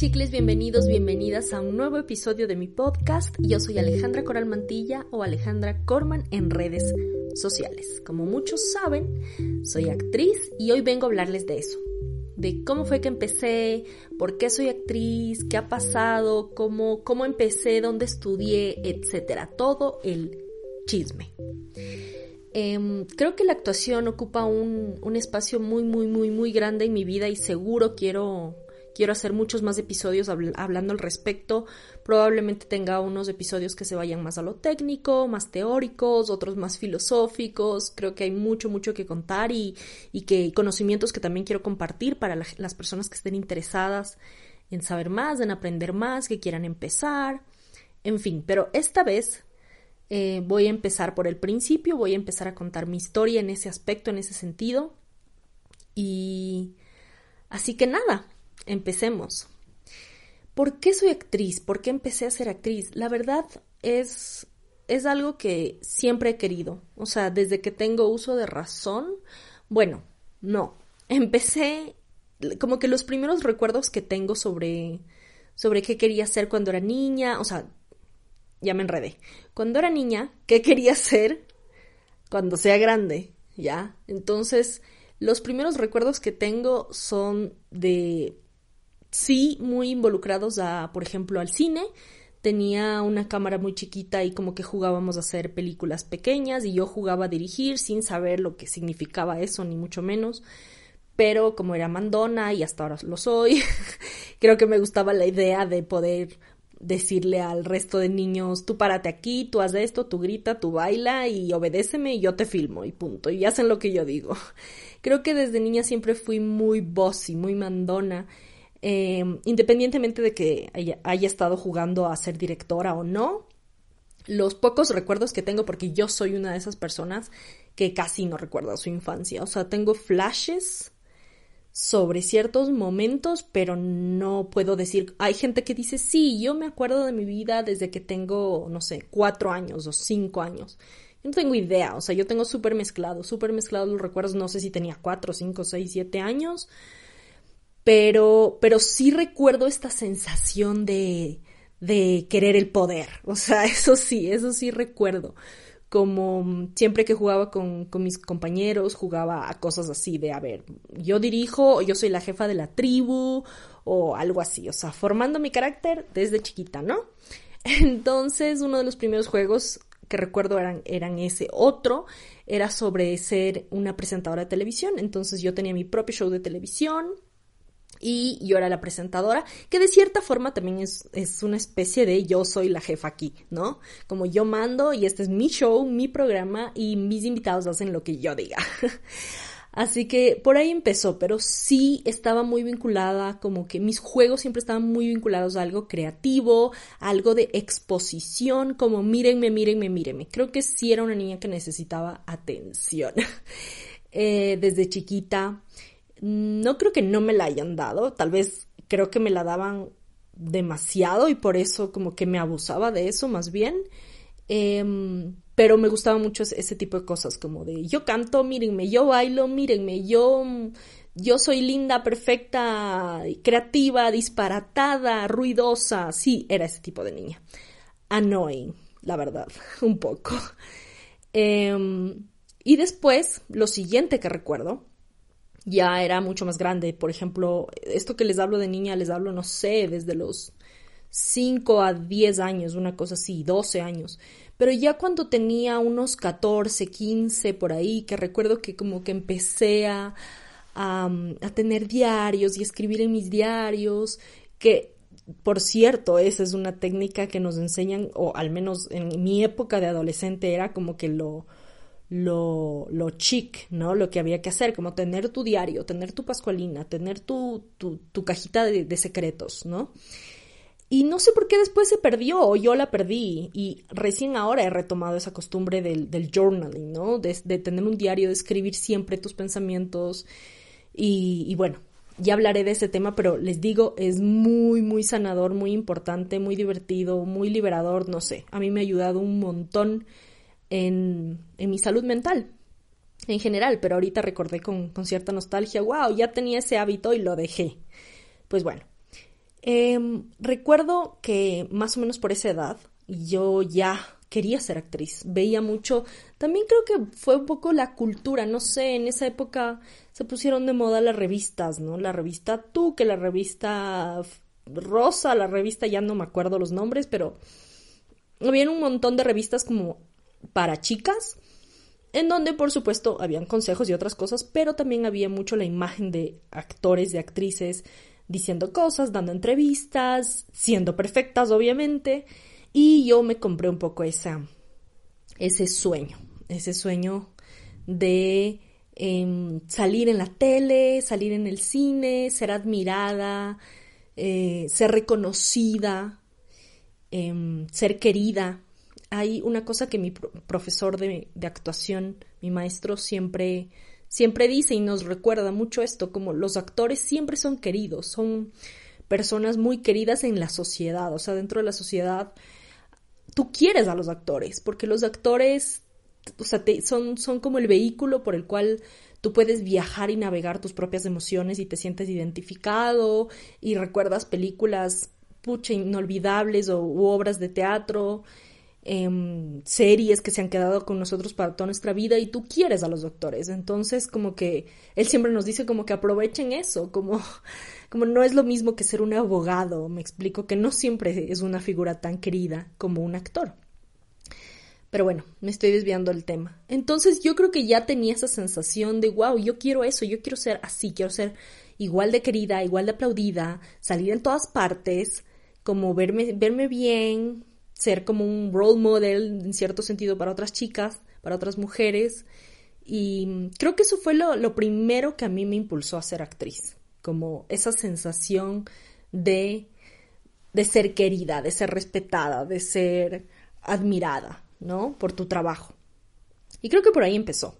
Chicles, bienvenidos, bienvenidas a un nuevo episodio de mi podcast. Yo soy Alejandra Coral Mantilla o Alejandra Corman en redes sociales. Como muchos saben, soy actriz y hoy vengo a hablarles de eso. De cómo fue que empecé, por qué soy actriz, qué ha pasado, cómo, cómo empecé, dónde estudié, etcétera. Todo el chisme. Em, creo que la actuación ocupa un, un espacio muy, muy, muy, muy grande en mi vida y seguro quiero quiero hacer muchos más episodios hablando al respecto. Probablemente tenga unos episodios que se vayan más a lo técnico, más teóricos, otros más filosóficos. Creo que hay mucho, mucho que contar y, y que conocimientos que también quiero compartir para las personas que estén interesadas en saber más, en aprender más, que quieran empezar. En fin, pero esta vez eh, voy a empezar por el principio, voy a empezar a contar mi historia en ese aspecto, en ese sentido. Y así que nada, empecemos. ¿Por qué soy actriz? ¿Por qué empecé a ser actriz? La verdad es, es algo que siempre he querido. O sea, desde que tengo uso de razón, bueno, no. Empecé como que los primeros recuerdos que tengo sobre, sobre qué quería ser cuando era niña, o sea, ya me enredé. Cuando era niña, ¿qué quería ser cuando sea grande? ¿Ya? Entonces, los primeros recuerdos que tengo son de sí muy involucrados a, por ejemplo, al cine. Tenía una cámara muy chiquita y como que jugábamos a hacer películas pequeñas y yo jugaba a dirigir sin saber lo que significaba eso, ni mucho menos. Pero como era mandona y hasta ahora lo soy, creo que me gustaba la idea de poder decirle al resto de niños, tú párate aquí, tú haz esto, tú grita, tú baila y obedéceme y yo te filmo y punto. Y hacen lo que yo digo. Creo que desde niña siempre fui muy bossy, muy mandona Em, independientemente de que haya, estado jugando a ser directora o no, los pocos recuerdos que tengo, porque yo soy una de esas personas que casi no recuerda su infancia, o sea, tengo flashes sobre ciertos momentos, pero no puedo decir, hay gente que dice, sí, yo me acuerdo de mi vida desde que tengo, no sé, cuatro años o cinco años. Yo no tengo idea, o sea, yo tengo súper mezclado, súper mezclado los recuerdos, no sé si tenía cuatro, cinco, seis, siete años, pero, pero sí recuerdo esta sensación de, de querer el poder. O sea, eso sí, eso sí recuerdo. Como siempre que jugaba con, con, mis compañeros, jugaba a cosas así de, a ver, yo dirijo, yo soy la jefa de la tribu, o algo así. O sea, formando mi carácter desde chiquita, ¿no? Entonces, uno de los primeros juegos que recuerdo eran, eran ese. Otro era sobre ser una presentadora de televisión. Entonces yo tenía mi propio show de televisión y yo era la presentadora, que de cierta forma también es, es, una especie de yo soy la jefa aquí, ¿no? Como yo mando y este es mi show, mi programa y mis invitados hacen lo que yo diga. Así que por ahí empezó, pero sí estaba muy vinculada, como que mis juegos siempre estaban muy vinculados a algo creativo, algo de exposición, como mírenme, mírenme, mírenme. Creo que sí era una niña que necesitaba atención. eh, desde chiquita no creo que no me la hayan dado, tal vez creo que me la daban demasiado y por eso como que me abusaba de eso más bien. Em, pero me gustaba mucho ese, tipo de cosas, como de yo canto, mírenme, yo bailo, mírenme, yo, yo soy linda, perfecta, creativa, disparatada, ruidosa. Sí, era ese tipo de niña. Annoying, la verdad, un poco. Em, y después, lo siguiente que recuerdo ya era mucho más grande. Por ejemplo, esto que les hablo de niña, les hablo, no sé, desde los 5 a 10 años, una cosa así, 12 años. Pero ya cuando tenía unos 14, 15 por ahí, que recuerdo que como que empecé a, a, a tener diarios y escribir en mis diarios, que por cierto, esa es una técnica que nos enseñan, o al menos en mi época de adolescente era como que lo, lo, lo chic, ¿no? Lo que había que hacer, como tener tu diario, tener tu pascualina, tener tu, tu, cajita de, secretos, ¿no? Y no sé por qué después se perdió o yo la perdí y recién ahora he retomado esa costumbre del, del journaling, ¿no? De, tener un diario, de escribir siempre tus pensamientos y, y bueno, ya hablaré de ese tema, pero les digo, es muy, muy sanador, muy importante, muy divertido, muy liberador, no sé, a mí me ha ayudado un montón en, mi salud mental en general, pero ahorita recordé con, cierta nostalgia, wow, ya tenía ese hábito y lo dejé. Pues bueno, Em, recuerdo que más o menos por esa edad yo ya quería ser actriz. Veía mucho, también creo que fue un poco la cultura, no sé, en esa época se pusieron de moda las revistas, ¿no? La revista Tú, que la revista Rosa, la revista ya no me acuerdo los nombres, pero había un montón de revistas como para chicas, en donde por supuesto habían consejos y otras cosas, pero también había mucho la imagen de actores, de actrices, diciendo cosas, dando entrevistas, siendo perfectas, obviamente, y yo me compré un poco esa, ese sueño, ese sueño de em, salir en la tele, salir en el cine, ser admirada, eh, ser reconocida, em, ser querida. Hay una cosa que mi profesor de, de actuación, mi maestro, siempre siempre dice y nos recuerda mucho esto, como los actores siempre son queridos, son personas muy queridas en la sociedad, o sea, dentro de la sociedad tú quieres a los actores, porque los actores, o sea, son, son como el vehículo por el cual tú puedes viajar y navegar tus propias emociones y te sientes identificado y recuerdas películas pucha inolvidables o u obras de teatro Em, series que se han quedado con nosotros para toda nuestra vida y tú quieres a los doctores. Entonces, como que él siempre nos dice como que aprovechen eso, como, como no es lo mismo que ser un abogado, me explico que no siempre es una figura tan querida como un actor. Pero bueno, me estoy desviando del tema. Entonces yo creo que ya tenía esa sensación de, wow, yo quiero eso, yo quiero ser así, quiero ser igual de querida, igual de aplaudida, salir en todas partes, como verme, verme bien, ser como un role model en cierto sentido para otras chicas, para otras mujeres. Y creo que eso fue lo, primero que a mí me impulsó a ser actriz, como esa sensación de, de ser querida, de ser respetada, de ser admirada, ¿no? Por tu trabajo. Y creo que por ahí empezó.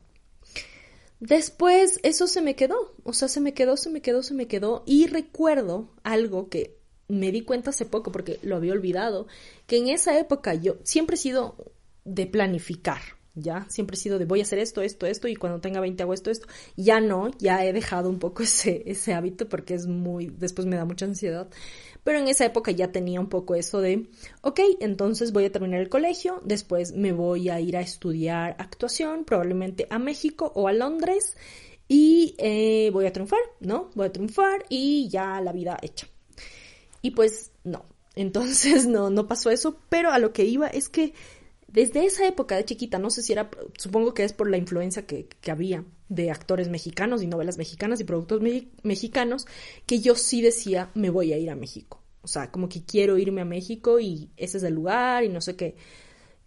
Después eso se me quedó, o sea, se me quedó, se me quedó, se me quedó. Y recuerdo algo que me di cuenta hace poco porque lo había olvidado, que en esa época yo siempre he sido de planificar, ¿ya? Siempre he sido de voy a hacer esto, esto, esto y cuando tenga 20 hago esto, esto. Ya no, ya he dejado un poco ese, hábito porque es muy, después me da mucha ansiedad. Pero en esa época ya tenía un poco eso de, ok, entonces voy a terminar el colegio, después me voy a ir a estudiar actuación, probablemente a México o a Londres y eh, voy a triunfar, ¿no? Voy a triunfar y ya la vida hecha. Y pues no. Entonces no, no pasó eso, pero a lo que iba es que desde esa época de chiquita, no sé si era, supongo que es por la influencia que, que había de actores mexicanos y novelas mexicanas y productos mexicanos, que yo sí decía, me voy a ir a México. O sea, como que quiero irme a México y ese es el lugar y no sé qué.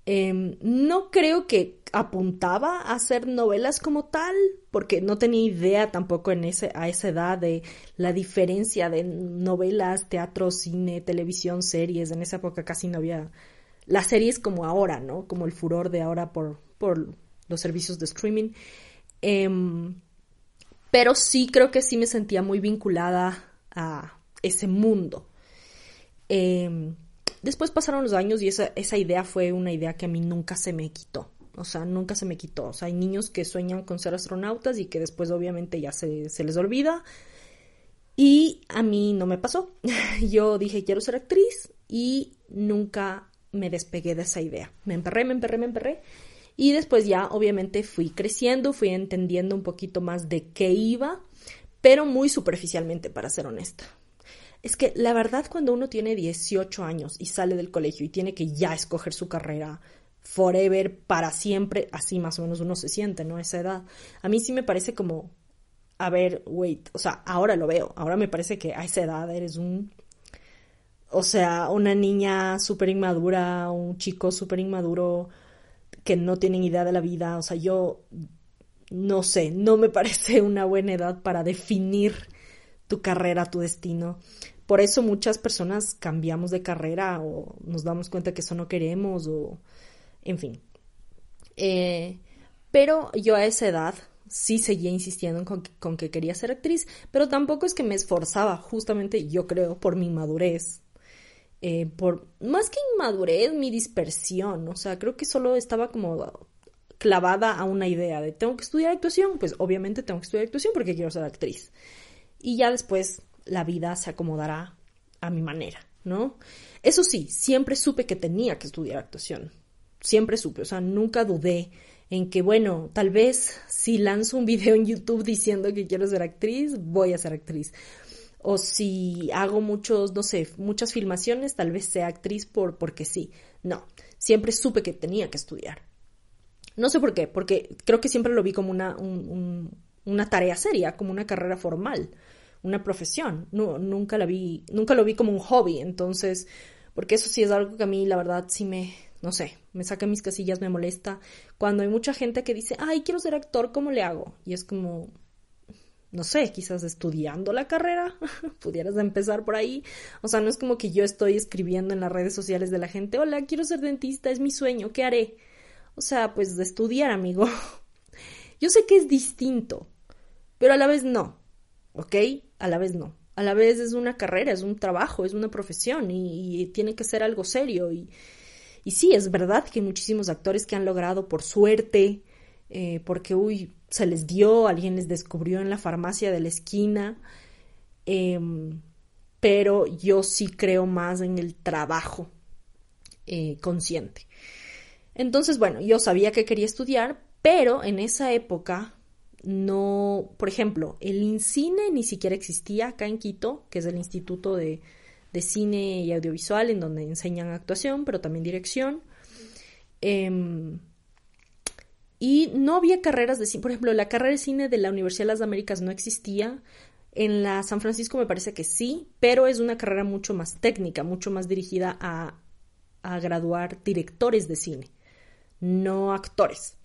Em, no creo que apuntaba a hacer novelas como tal, porque no tenía idea tampoco en ese, a esa edad de la diferencia de novelas, teatro, cine, televisión, series. En esa época casi no había las series como ahora, ¿no? Como el furor de ahora por, por los servicios de streaming. Em, pero sí creo que sí me sentía muy vinculada a ese mundo. Eh, Después pasaron los años y esa, idea fue una idea que a mí nunca se me quitó. O sea, nunca se me quitó. O sea, hay niños que sueñan con ser astronautas y que después obviamente ya se, se les olvida. Y a mí no me pasó. Yo dije, quiero ser actriz y nunca me despegué de esa idea. Me emperré, me emperré, me emperré. Y después ya obviamente fui creciendo, fui entendiendo un poquito más de qué iba, pero muy superficialmente, para ser honesta. Es que la verdad cuando uno tiene 18 años y sale del colegio y tiene que ya escoger su carrera forever, para siempre, así más o menos uno se siente, ¿no? Esa edad. A mí sí me parece como, a ver, wait, o sea, ahora lo veo, ahora me parece que a esa edad eres un, o sea, una niña súper inmadura, un chico súper inmaduro que no tienen idea de la vida, o sea, yo no sé, no me parece una buena edad para definir tu carrera, tu destino. Por eso muchas personas cambiamos de carrera o nos damos cuenta que eso no queremos o en fin. Eh, pero yo a esa edad sí seguía insistiendo con que, quería ser actriz, pero tampoco es que me esforzaba, justamente yo creo, por mi madurez. Eh, por más que inmadurez, mi dispersión, o sea, creo que solo estaba como clavada a una idea de tengo que estudiar actuación, pues obviamente tengo que estudiar actuación porque quiero ser actriz. Y ya después la vida se acomodará a mi manera, ¿no? Eso sí, siempre supe que tenía que estudiar actuación. Siempre supe, o sea, nunca dudé en que, bueno, tal vez si lanzo un video en YouTube diciendo que quiero ser actriz, voy a ser actriz. O si hago muchos, no sé, muchas filmaciones, tal vez sea actriz por, porque sí. No, siempre supe que tenía que estudiar. No sé por qué, porque creo que siempre lo vi como una, una tarea seria, como una carrera formal, una profesión. No, nunca la vi, nunca lo vi como un hobby. Entonces, porque eso sí es algo que a mí, la verdad, sí me, no sé, me saca mis casillas, me molesta. Cuando hay mucha gente que dice, ay, quiero ser actor, ¿cómo le hago? Y es como, no sé, quizás estudiando la carrera, pudieras empezar por ahí. O sea, no es como que yo estoy escribiendo en las redes sociales de la gente, hola, quiero ser dentista, es mi sueño, ¿qué haré? O sea, pues de estudiar, amigo. Yo sé que es distinto, pero a la vez no, ¿ok? A la vez no. A la vez es una carrera, es un trabajo, es una profesión y, tiene que ser algo serio. Y, y, sí, es verdad que hay muchísimos actores que han logrado por suerte, eh, porque, uy, se les dio, alguien les descubrió en la farmacia de la esquina. Em, pero yo sí creo más en el trabajo eh, consciente. Entonces, bueno, yo sabía que quería estudiar, pero en esa época no, por ejemplo, el INCINE ni siquiera existía acá en Quito, que es el Instituto de, Cine y Audiovisual, en donde enseñan actuación, pero también dirección. Em, y no había carreras de cine, por ejemplo, la carrera de cine de la Universidad de las Américas no existía. En la San Francisco me parece que sí, pero es una carrera mucho más técnica, mucho más dirigida a, a graduar directores de cine no actores.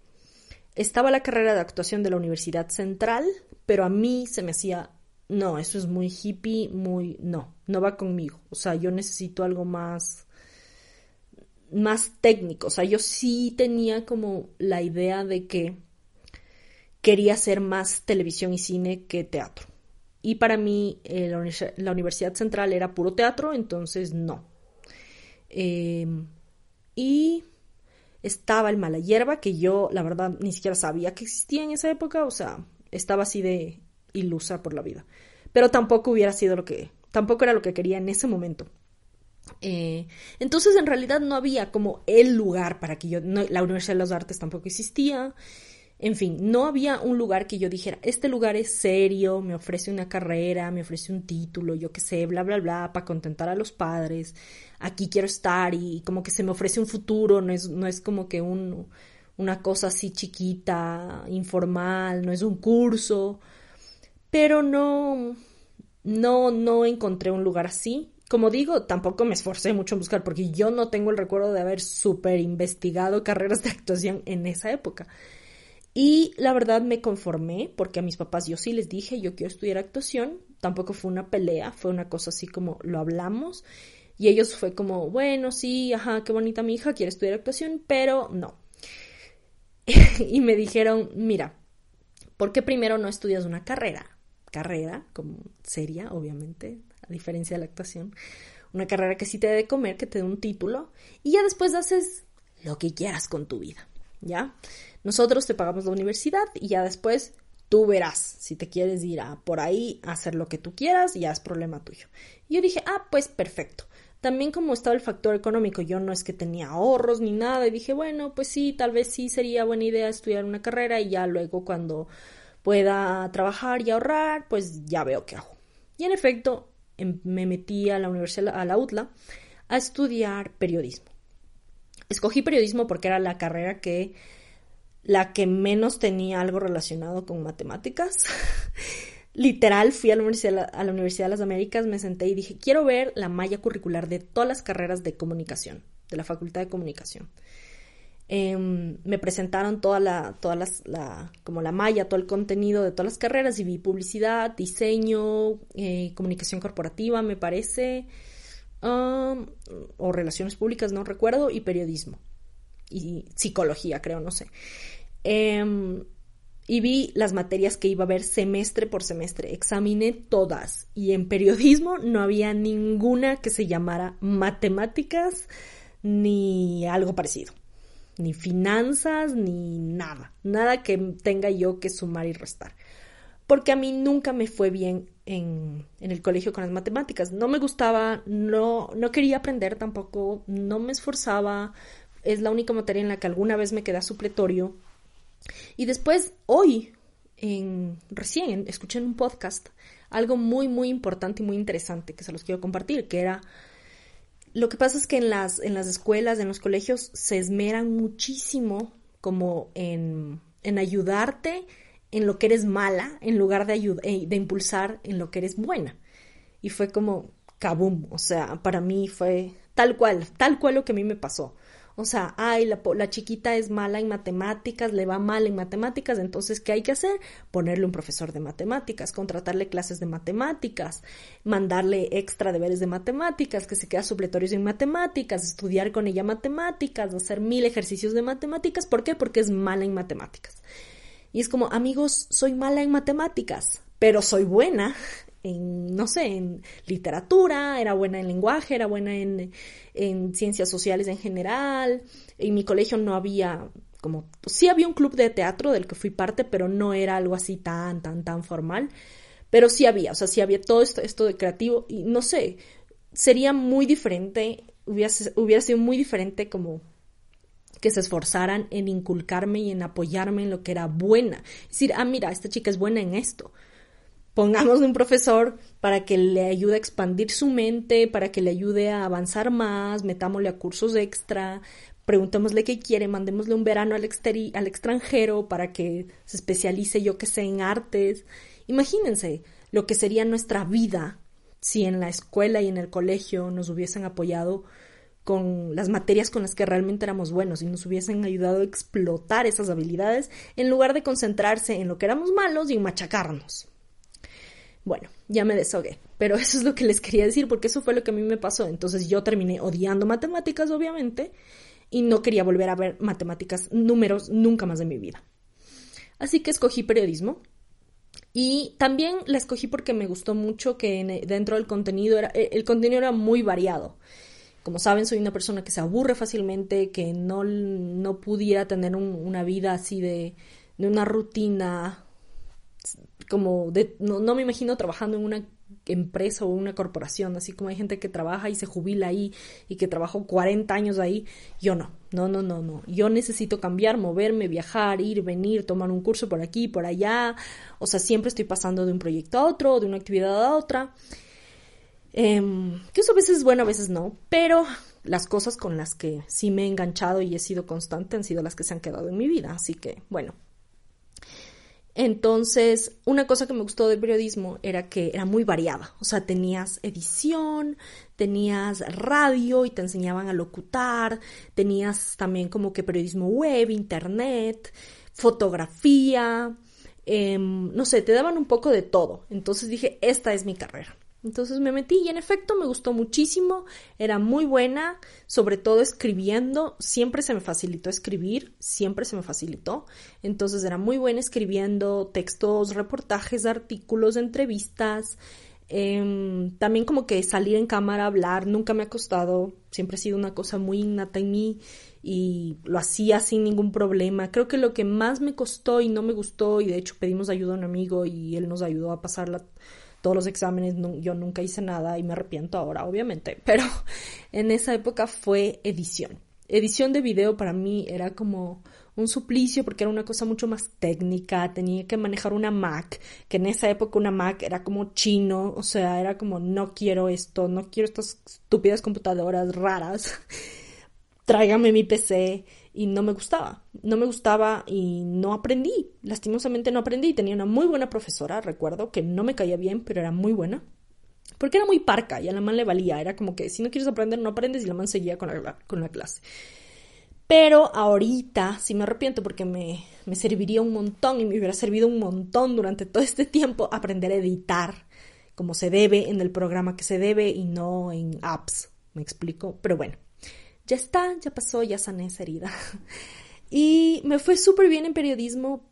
Estaba la carrera de actuación de la Universidad Central, pero a mí se me hacía, no, eso es muy hippie, muy, no, no va conmigo. O sea, yo necesito algo más, más técnico. O sea, yo sí tenía como la idea de que quería hacer más televisión y cine que teatro. Y para mí eh, la, Universidad Central era puro teatro, entonces no. Em, y estaba el mala hierba, que yo la verdad ni siquiera sabía que existía en esa época, o sea, estaba así de ilusa por la vida. Pero tampoco hubiera sido lo que, tampoco era lo que quería en ese momento. Eh, entonces en realidad no había como el lugar para que yo, la Universidad de las Artes tampoco existía, en fin, no había un lugar que yo dijera, este lugar es serio, me ofrece una carrera, me ofrece un título, yo qué sé, bla, bla, bla, para contentar a los padres, aquí quiero estar y como que se me ofrece un futuro, no es, no es como que un, una cosa así chiquita, informal, no es un curso, pero no, no, no encontré un lugar así. Como digo, tampoco me esforcé mucho en buscar porque yo no tengo el recuerdo de haber súper investigado carreras de actuación en esa época. Y la verdad me conformé porque a mis papás yo sí les dije, yo quiero estudiar actuación. Tampoco fue una pelea, fue una cosa así como lo hablamos. Y ellos fue como, bueno, sí, ajá, qué bonita mi hija, quiere estudiar actuación, pero no. y me dijeron, mira, ¿por qué primero no estudias una carrera? Carrera, como seria, obviamente, a diferencia de la actuación. Una carrera que sí te dé de comer, que te dé un título, y ya después haces lo que quieras con tu vida, ¿ya? Nosotros te pagamos la universidad y ya después tú verás si te quieres ir a por ahí a hacer lo que tú quieras, ya es problema tuyo. Y yo dije, ah, pues perfecto. También como estaba el factor económico, yo no es que tenía ahorros ni nada y dije, bueno, pues sí, tal vez sí sería buena idea estudiar una carrera y ya luego cuando pueda trabajar y ahorrar, pues ya veo qué hago. Y en efecto, em, me metí a la universidad, a la UTLA, a estudiar periodismo. Escogí periodismo porque era la carrera que la que menos tenía algo relacionado con matemáticas. Literal, fui a la, Universidad, a la Universidad de las Américas, me senté y dije, quiero ver la malla curricular de todas las carreras de comunicación, de la Facultad de Comunicación. Em, me presentaron toda la, todas la, como la malla, todo el contenido de todas las carreras y vi publicidad, diseño, eh, comunicación corporativa, me parece, um, o relaciones públicas, no recuerdo, y periodismo y psicología, creo, no sé. Em, y vi las materias que iba a ver semestre por semestre. Examiné todas y en periodismo no había ninguna que se llamara matemáticas ni algo parecido. Ni finanzas, ni nada. Nada que tenga yo que sumar y restar. Porque a mí nunca me fue bien en, en, el colegio con las matemáticas. No me gustaba, no, no quería aprender tampoco, no me esforzaba. Es la única materia en la que alguna vez me quedé supletorio. Y después, hoy, en, recién, escuché en un podcast algo muy, muy importante y muy interesante que se los quiero compartir, que era lo que pasa es que en las, en las escuelas, en los colegios, se esmeran muchísimo como en, en ayudarte en lo que eres mala en lugar de, eh, de impulsar en lo que eres buena. Y fue como kaboom, o sea, para mí fue tal cual, tal cual lo que a mí me pasó. O sea, ay, la, la, chiquita es mala en matemáticas, le va mal en matemáticas, entonces, ¿qué hay que hacer? Ponerle un profesor de matemáticas, contratarle clases de matemáticas, mandarle extra deberes de matemáticas, que se queda supletorios en matemáticas, estudiar con ella matemáticas, hacer mil ejercicios de matemáticas. ¿Por qué? Porque es mala en matemáticas. Y es como, amigos, soy mala en matemáticas, pero soy buena en, no sé, en literatura, era buena en lenguaje, era buena en, en ciencias sociales en general. En mi colegio no había como, sí había un club de teatro del que fui parte, pero no era algo así tan, tan, tan formal. Pero sí había, o sea, sí había todo esto, esto de creativo y no sé, sería muy diferente, hubiera, hubiera sido muy diferente como que se esforzaran en inculcarme y en apoyarme en lo que era buena. Decir, ah, mira, esta chica es buena en esto pongamos un profesor para que le ayude a expandir su mente, para que le ayude a avanzar más, metámosle a cursos extra, preguntémosle qué quiere, mandémosle un verano al, al extranjero para que se especialice, yo que sé, en artes. Imagínense lo que sería nuestra vida si en la escuela y en el colegio nos hubiesen apoyado con las materias con las que realmente éramos buenos y nos hubiesen ayudado a explotar esas habilidades en lugar de concentrarse en lo que éramos malos y en machacarnos. Bueno, ya me deshogué, pero eso es lo que les quería decir porque eso fue lo que a mí me pasó. Entonces yo terminé odiando matemáticas, obviamente, y no quería volver a ver matemáticas, números, nunca más de mi vida. Así que escogí periodismo. Y también la escogí porque me gustó mucho que dentro del contenido era, eh, el contenido era muy variado. Como saben, soy una persona que se aburre fácilmente, que no, no pudiera tener una vida así de, de una rutina como de, no, no me imagino trabajando en una empresa o una corporación, así como hay gente que trabaja y se jubila ahí y que trabajó 40 años ahí, yo no, no, no, no, no, yo necesito cambiar, moverme, viajar, ir, venir, tomar un curso por aquí, por allá, o sea, siempre estoy pasando de un proyecto a otro, de una actividad a otra, em, que eso a veces es bueno, a veces no, pero las cosas con las que sí me he enganchado y he sido constante han sido las que se han quedado en mi vida, así que bueno, entonces, una cosa que me gustó del periodismo era que era muy variada. O sea, tenías edición, tenías radio y te enseñaban a locutar, tenías también como que periodismo web, internet, fotografía, em, no sé, te daban un poco de todo. Entonces dije, esta es mi carrera. Entonces me metí y en efecto me gustó muchísimo, era muy buena, sobre todo escribiendo, siempre se me facilitó escribir, siempre se me facilitó, entonces era muy buena escribiendo textos, reportajes, artículos, entrevistas, em, también como que salir en cámara, hablar, nunca me ha costado, siempre ha sido una cosa muy innata en mí y lo hacía sin ningún problema. Creo que lo que más me costó y no me gustó, y de hecho pedimos ayuda a un amigo y él nos ayudó a pasarla todos los exámenes, yo nunca hice nada y me arrepiento ahora, obviamente, pero en esa época fue edición. Edición de video para mí era como un suplicio porque era una cosa mucho más técnica, tenía que manejar una Mac, que en esa época una Mac era como chino, o sea, era como no quiero esto, no quiero estas estúpidas computadoras raras, tráigame mi PC y no me gustaba, no me gustaba y no aprendí, lastimosamente no aprendí, tenía una muy buena profesora, recuerdo, que no me caía bien, pero era muy buena, porque era muy parca y a la man le valía, era como que si no quieres aprender, no aprendes y la man seguía con la, con la clase. Pero ahorita sí me arrepiento porque me, me serviría un montón y me hubiera servido un montón durante todo este tiempo aprender a editar como se debe en el programa que se debe y no en apps, me explico, pero bueno ya está, ya pasó, ya sané esa herida. Y me fue súper bien en periodismo,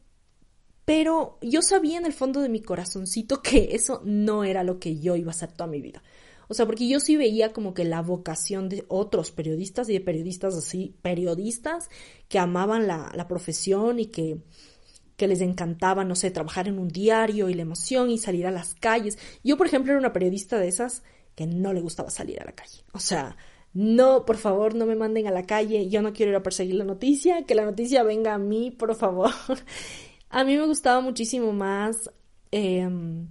pero yo sabía en el fondo de mi corazoncito que eso no era lo que yo iba a hacer toda mi vida. O sea, porque yo sí veía como que la vocación de otros periodistas y de periodistas así, periodistas que amaban la, la profesión y que que les encantaba, no sé, trabajar en un diario y la emoción y salir a las calles. Yo, por ejemplo, era una periodista de esas que no le gustaba salir a la calle. O sea, no, por favor, no me manden a la calle, yo no quiero ir a perseguir la noticia, que la noticia venga a mí, por favor. a mí me gustaba muchísimo más em,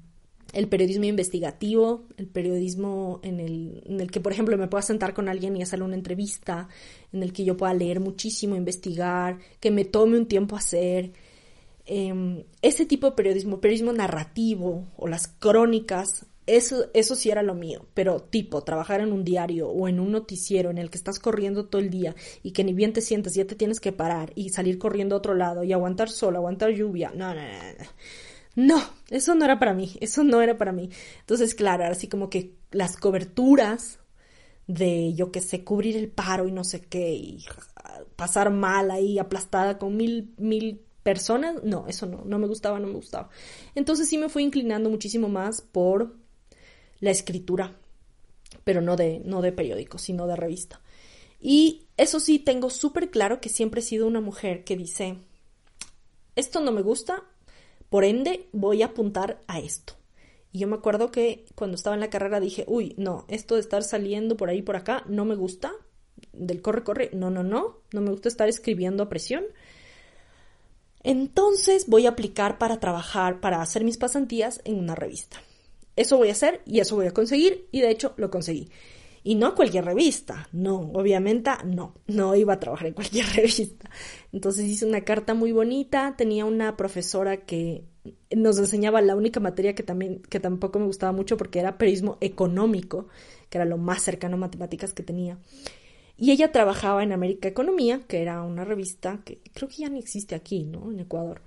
el periodismo investigativo, el periodismo en el, que, por ejemplo, me pueda sentar con alguien y hacerle una entrevista, en el que yo pueda leer muchísimo, investigar, que me tome un tiempo hacer. Em, ese tipo de periodismo, periodismo narrativo o las crónicas, eso, eso sí era lo mío, pero tipo, trabajar en un diario o en un noticiero en el que estás corriendo todo el día y que ni bien te sientes, ya te tienes que parar y salir corriendo a otro lado y aguantar sol, aguantar lluvia, no, no, no, no. No, eso no era para mí, eso no era para mí. Entonces, claro, así como que las coberturas de, yo que sé, cubrir el paro y no sé qué, y pasar mal ahí aplastada con mil, mil personas, no, eso no, no me gustaba, no me gustaba. Entonces sí me fui inclinando muchísimo más por la escritura, pero no de, no de periódico, sino de revista. Y eso sí, tengo súper claro que siempre he sido una mujer que dice, esto no me gusta, por ende voy a apuntar a esto. Y yo me acuerdo que cuando estaba en la carrera dije, uy, no, esto de estar saliendo por ahí por acá no me gusta, del corre, corre, no, no, no, no me gusta estar escribiendo a presión. Entonces voy a aplicar para trabajar, para hacer mis pasantías en una revista eso voy a hacer y eso voy a conseguir y de hecho lo conseguí. Y no cualquier revista, no, obviamente no, no iba a trabajar en cualquier revista. Entonces hice una carta muy bonita, tenía una profesora que nos enseñaba la única materia que también, que tampoco me gustaba mucho porque era periodismo económico, que era lo más cercano a matemáticas que tenía. Y ella trabajaba en América Economía, que era una revista que creo que ya ni existe aquí, ¿no? En Ecuador.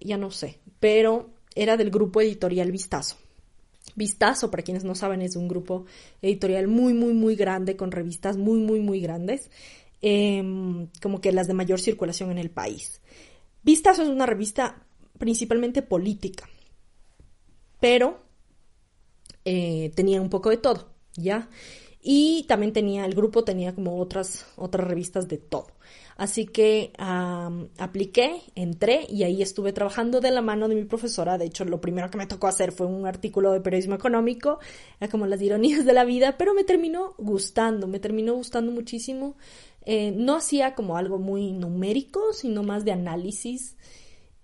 Ya no sé, pero era del grupo editorial Vistazo. Vistazo, para quienes no saben, es un grupo editorial muy, muy, muy grande, con revistas muy, muy, muy grandes, em, como que las de mayor circulación en el país. Vistazo es una revista principalmente política, pero eh, tenía un poco de todo, ¿ya? Y también tenía, el grupo tenía como otras, otras revistas de todo. Así que apliqué, entré y ahí estuve trabajando de la mano de mi profesora. De hecho, lo primero que me tocó hacer fue un artículo de periodismo económico, como las ironías de la vida, pero me terminó gustando, me terminó gustando muchísimo. Eh, no hacía como algo muy numérico, sino más de análisis.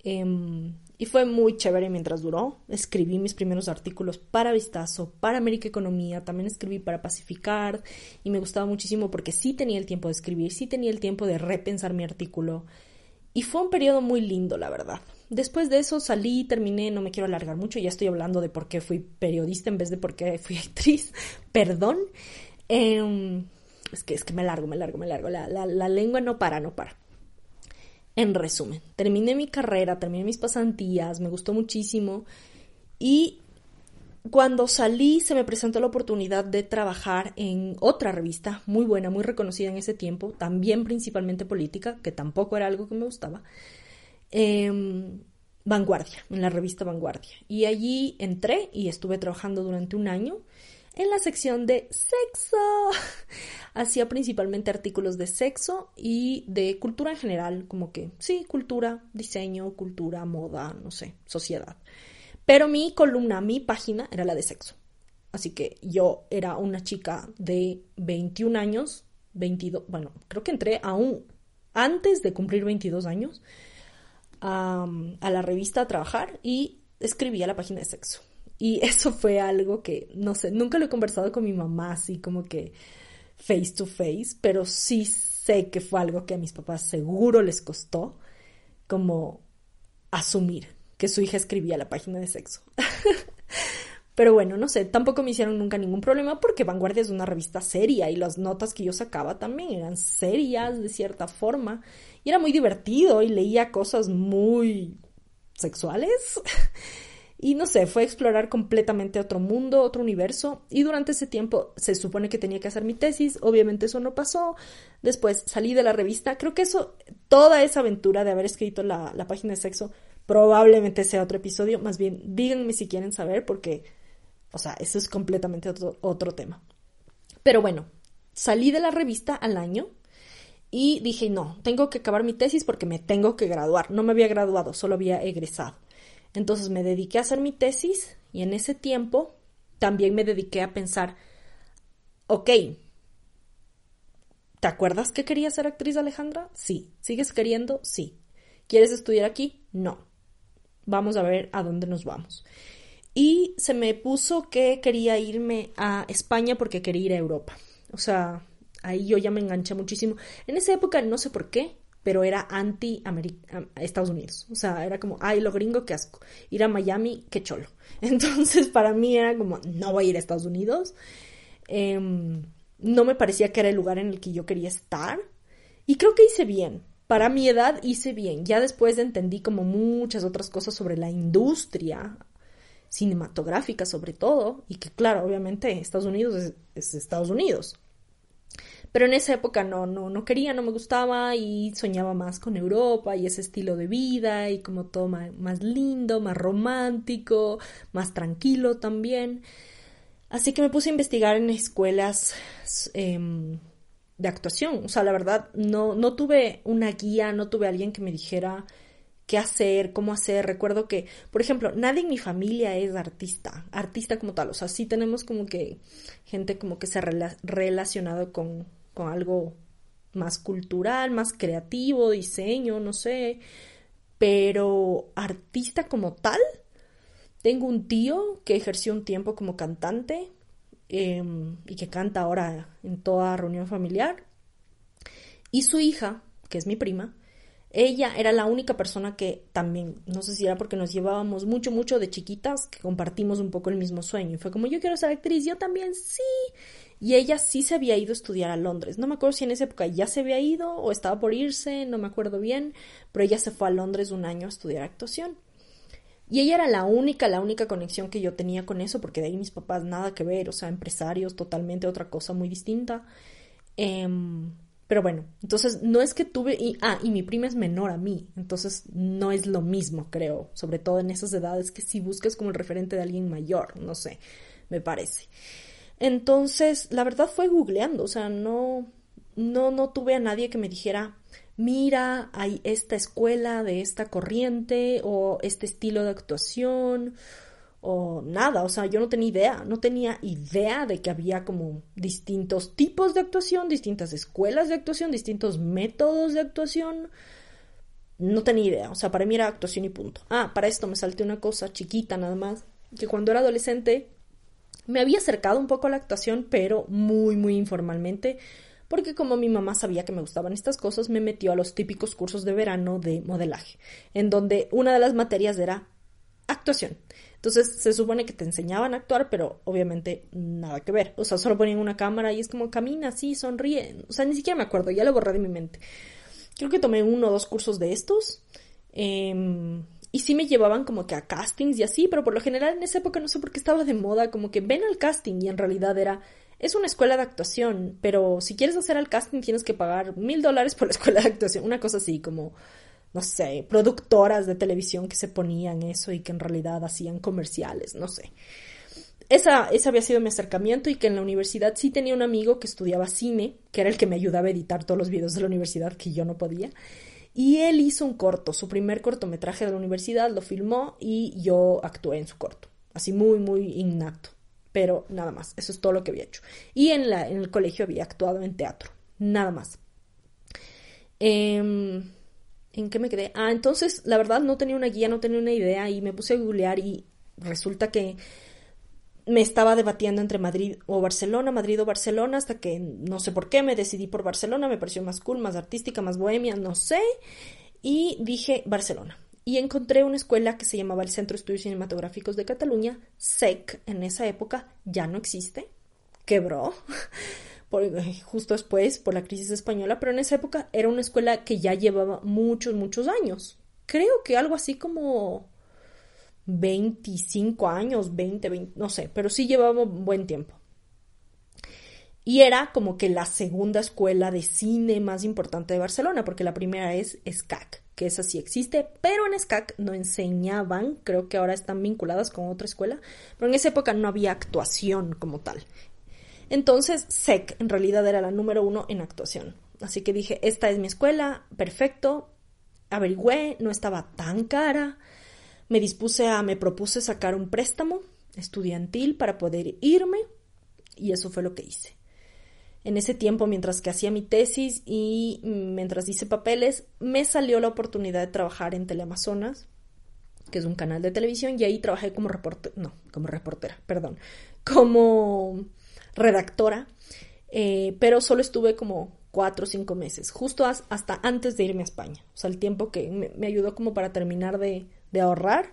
Em, y fue muy chévere mientras duró. Escribí mis primeros artículos para Vistazo, para América Economía, también escribí para Pacificar y me gustaba muchísimo porque sí tenía el tiempo de escribir, sí tenía el tiempo de repensar mi artículo. Y fue un periodo muy lindo, la verdad. Después de eso salí, terminé, no me quiero alargar mucho, ya estoy hablando de por qué fui periodista en vez de por qué fui actriz, perdón. Em, es, que, es que me largo, me largo, me largo, la, la, la lengua no para, no para. En resumen, terminé mi carrera, terminé mis pasantías, me gustó muchísimo y cuando salí se me presentó la oportunidad de trabajar en otra revista muy buena, muy reconocida en ese tiempo, también principalmente política, que tampoco era algo que me gustaba, em, Vanguardia, en la revista Vanguardia. Y allí entré y estuve trabajando durante un año en la sección de sexo. Hacía principalmente artículos de sexo y de cultura en general, como que sí, cultura, diseño, cultura, moda, no sé, sociedad. Pero mi columna, mi página era la de sexo. Así que yo era una chica de 21 años, 22, bueno, creo que entré aún antes de cumplir 22 años a, a la revista a trabajar y escribía la página de sexo. Y eso fue algo que, no sé, nunca lo he conversado con mi mamá así como que face to face, pero sí sé que fue algo que a mis papás seguro les costó como asumir que su hija escribía la página de sexo. Pero bueno, no sé, tampoco me hicieron nunca ningún problema porque Vanguardia es una revista seria y las notas que yo sacaba también eran serias de cierta forma y era muy divertido y leía cosas muy sexuales. Y no sé, fue explorar completamente otro mundo, otro universo. Y durante ese tiempo se supone que tenía que hacer mi tesis. Obviamente eso no pasó. Después salí de la revista. Creo que eso, toda esa aventura de haber escrito la, página de sexo, probablemente sea otro episodio. Más bien, díganme si quieren saber porque, o sea, eso es completamente otro, otro tema. Pero bueno, salí de la revista al año Y dije, no, tengo que acabar mi tesis porque me tengo que graduar. No me había graduado, solo había egresado. Entonces me dediqué a hacer mi tesis y en ese tiempo también me dediqué a pensar, ok, ¿te acuerdas que querías ser actriz Alejandra? Sí. ¿Sigues queriendo? Sí. ¿Quieres estudiar aquí? No. Vamos a ver a dónde nos vamos. Y se me puso que quería irme a España porque quería ir a Europa. O sea, ahí yo ya me enganché muchísimo. En esa época no sé por qué, pero era anti Estados Unidos. O sea, era como, ay, lo gringo, qué asco. Ir a Miami, qué cholo. Entonces, para mí era como, no voy a ir a Estados Unidos. Em, no me parecía que era el lugar en el que yo quería estar. Y creo que hice bien. Para mi edad hice bien. Ya después entendí como muchas otras cosas sobre la industria cinematográfica sobre todo, y que claro, obviamente Estados Unidos es Estados Unidos. Pero en esa época no, no, no quería, no me gustaba y soñaba más con Europa y ese estilo de vida y como todo más, lindo, más romántico, más tranquilo también. Así que me puse a investigar en escuelas em, de actuación. O sea, la verdad, no, no tuve una guía, no tuve alguien que me dijera qué hacer, cómo hacer. Recuerdo que, por ejemplo, nadie en mi familia es artista, artista como tal. O sea, sí tenemos como que gente como que se ha relacionado con, con algo más cultural, más creativo, diseño, no sé, pero artista como tal. Tengo un tío que ejerció un tiempo como cantante em, y que canta ahora en toda reunión familiar. Y su hija, que es mi prima, ella era la única persona que también, no sé si era porque nos llevábamos mucho, mucho de chiquitas, que compartimos un poco el mismo sueño. Y fue como, yo quiero ser actriz, yo también sí y ella sí se había ido a estudiar a Londres. No me acuerdo si en esa época ya se había ido o estaba por irse, no me acuerdo bien, pero ella se fue a Londres un año a estudiar actuación. Y ella era la única, la única conexión que yo tenía con eso, porque de ahí mis papás nada que ver, o sea, empresarios, totalmente otra cosa muy distinta. Em, pero bueno, entonces no es que tuve, y, ah, y mi prima es menor a mí, entonces no es lo mismo, creo, sobre todo en esas edades que si buscas como el referente de alguien mayor, no sé, me parece. Entonces, la verdad fue googleando, o sea, no, no, no tuve a nadie que me dijera, mira, hay esta escuela de esta corriente o este estilo de actuación o nada, o sea, yo no tenía idea, no tenía idea de que había como distintos tipos de actuación, distintas escuelas de actuación, distintos métodos de actuación. No tenía idea, o sea, para mí era actuación y punto. Ah, para esto me salté una cosa chiquita nada más, que cuando era adolescente me había acercado un poco a la actuación, pero muy, muy informalmente, porque como mi mamá sabía que me gustaban estas cosas, me metió a los típicos cursos de verano de modelaje, en donde una de las materias era actuación. Entonces se supone que te enseñaban a actuar, pero obviamente nada que ver. O sea, solo ponían una cámara y es como camina así, sonríe. O sea, ni siquiera me acuerdo, ya lo borré de mi mente. Creo que tomé uno o dos cursos de estos. Eh, y sí me llevaban como que a castings y así, pero por lo general en esa época no sé por qué estaba de moda, como que ven al casting y en realidad era, es una escuela de actuación, pero si quieres hacer el casting tienes que pagar mil dólares por la escuela de actuación, una cosa así como, no sé, productoras de televisión que se ponían eso y que en realidad hacían comerciales, no sé. Esa, ese había sido mi acercamiento y que en la universidad sí tenía un amigo que estudiaba cine, que era el que me ayudaba a editar todos los videos de la universidad que yo no podía. Y él hizo un corto, su primer cortometraje de la universidad, lo filmó y yo actué en su corto. Así muy, muy innato. Pero nada más, eso es todo lo que había hecho. Y en, la, en el colegio había actuado en teatro, nada más. Em, ¿En qué me quedé? Ah, entonces, la verdad no tenía una guía, no tenía una idea y me puse a googlear y resulta que me estaba debatiendo entre Madrid o Barcelona, Madrid o Barcelona, hasta que no sé por qué me decidí por Barcelona, me pareció más cool, más artística, más bohemia, no sé, y dije Barcelona. Y encontré una escuela que se llamaba el Centro de Estudios Cinematográficos de Cataluña, SEC, en esa época ya no existe, quebró, justo después por la crisis española, pero en esa época era una escuela que ya llevaba muchos, muchos años. Creo que algo así como 25 años, 20, 20, no sé, pero sí llevaba buen tiempo. Y era como que la segunda escuela de cine más importante de Barcelona, porque la primera es SCAC, que esa sí existe, pero en SCAC no enseñaban, creo que ahora están vinculadas con otra escuela, pero en esa época no había actuación como tal. Entonces, SEC en realidad era la número uno en actuación. Así que dije, esta es mi escuela, perfecto. Averigüé, no estaba tan cara. Me dispuse a, me propuse sacar un préstamo estudiantil para poder irme y eso fue lo que hice. En ese tiempo, mientras que hacía mi tesis y mientras hice papeles, me salió la oportunidad de trabajar en Teleamazonas, que es un canal de televisión, y ahí trabajé como reportera, no, como reportera, perdón, como redactora, eh, pero solo estuve como cuatro o cinco meses, justo hasta antes de irme a España, o sea, el tiempo que me, ayudó como para terminar de, ahorrar